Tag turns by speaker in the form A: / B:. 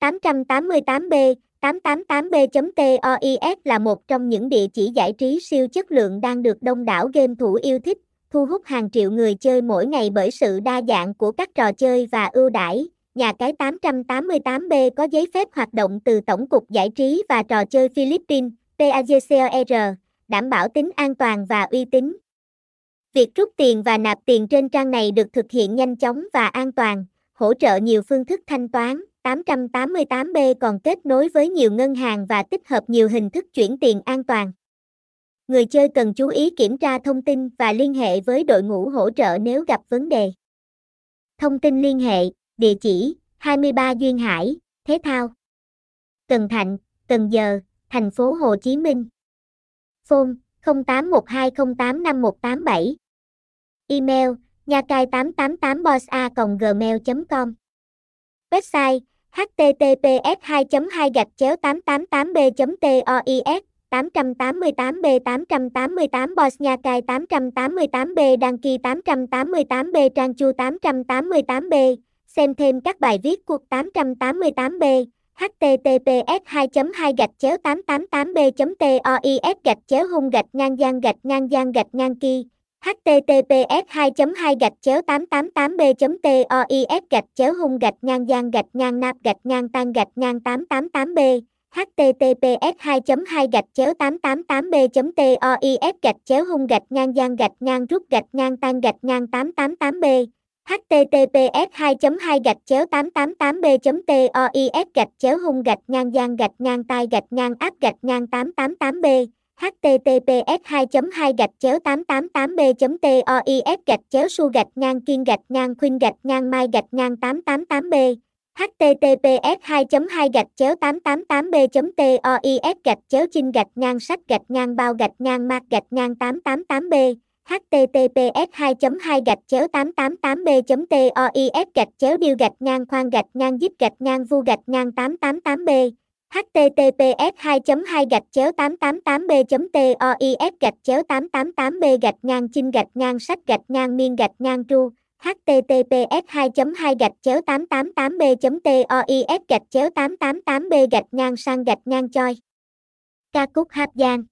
A: 888B, 888B.tois là một trong những địa chỉ giải trí siêu chất lượng đang được đông đảo game thủ yêu thích, thu hút hàng triệu người chơi mỗi ngày bởi sự đa dạng của các trò chơi và ưu đãi. Nhà cái 888B có giấy phép hoạt động từ Tổng cục Giải trí và Trò chơi Philippines, PAGCOR, đảm bảo tính an toàn và uy tín. Việc rút tiền và nạp tiền trên trang này được thực hiện nhanh chóng và an toàn, hỗ trợ nhiều phương thức thanh toán. 888B còn kết nối với nhiều ngân hàng và tích hợp nhiều hình thức chuyển tiền an toàn. Người chơi cần chú ý kiểm tra thông tin và liên hệ với đội ngũ hỗ trợ nếu gặp vấn đề. Thông tin liên hệ, địa chỉ 23 Duyên Hải, Thế Thao, Cần Thạnh, Cần Giờ, thành phố Hồ Chí Minh. Phone 0812085187. Email nhacai 888bossa gmail com Website https 2 2 gạch chéo 888 b tois 888 b 888 Bosnia Kai 888 b đăng Kỳ 888 b trang chu 888 b xem thêm các bài viết cuộc 888 b https 2 2 gạch chéo 888 b tois gạch chéo hung gạch ngang gian gạch ngang gian gạch ngang kỳ https 2 2 gạch chéo 888 b tois gạch chéo hung gạch ngang gian gạch ngang nạp gạch ngang tan gạch ngang 888 b https 2 2 gạch chéo 888 b tois gạch chéo hung gạch ngang gian gạch ngang rút gạch ngang tan gạch ngang 888 b https 2 2 gạch chéo 888 b tois gạch chéo hung gạch ngang gian gạch ngang tai gạch ngang áp gạch ngang 888 b https 2 2 gạch chéo 888 b tois gạch chéo su gạch ngang kiên gạch ngang khuyên gạch ngang mai gạch ngang 888 b https 2 2 gạch chéo 888 b tois gạch chéo chinh gạch ngang sách gạch ngang bao gạch ngang mạc gạch ngang 888 b https 2 2 gạch chéo 888 b tois gạch chéo điêu gạch ngang khoan gạch ngang zip gạch ngang vu gạch ngang 888 b https 2 2 gạch chéo 888 b tois gạch chéo 888 b gạch ngang chinh gạch ngang sách gạch ngang miên gạch ngang tru. Https 2 2 gạch chéo 888 b tois gạch chéo 888 b gạch ngang sang gạch ngang choi. Ca cúc hạp giang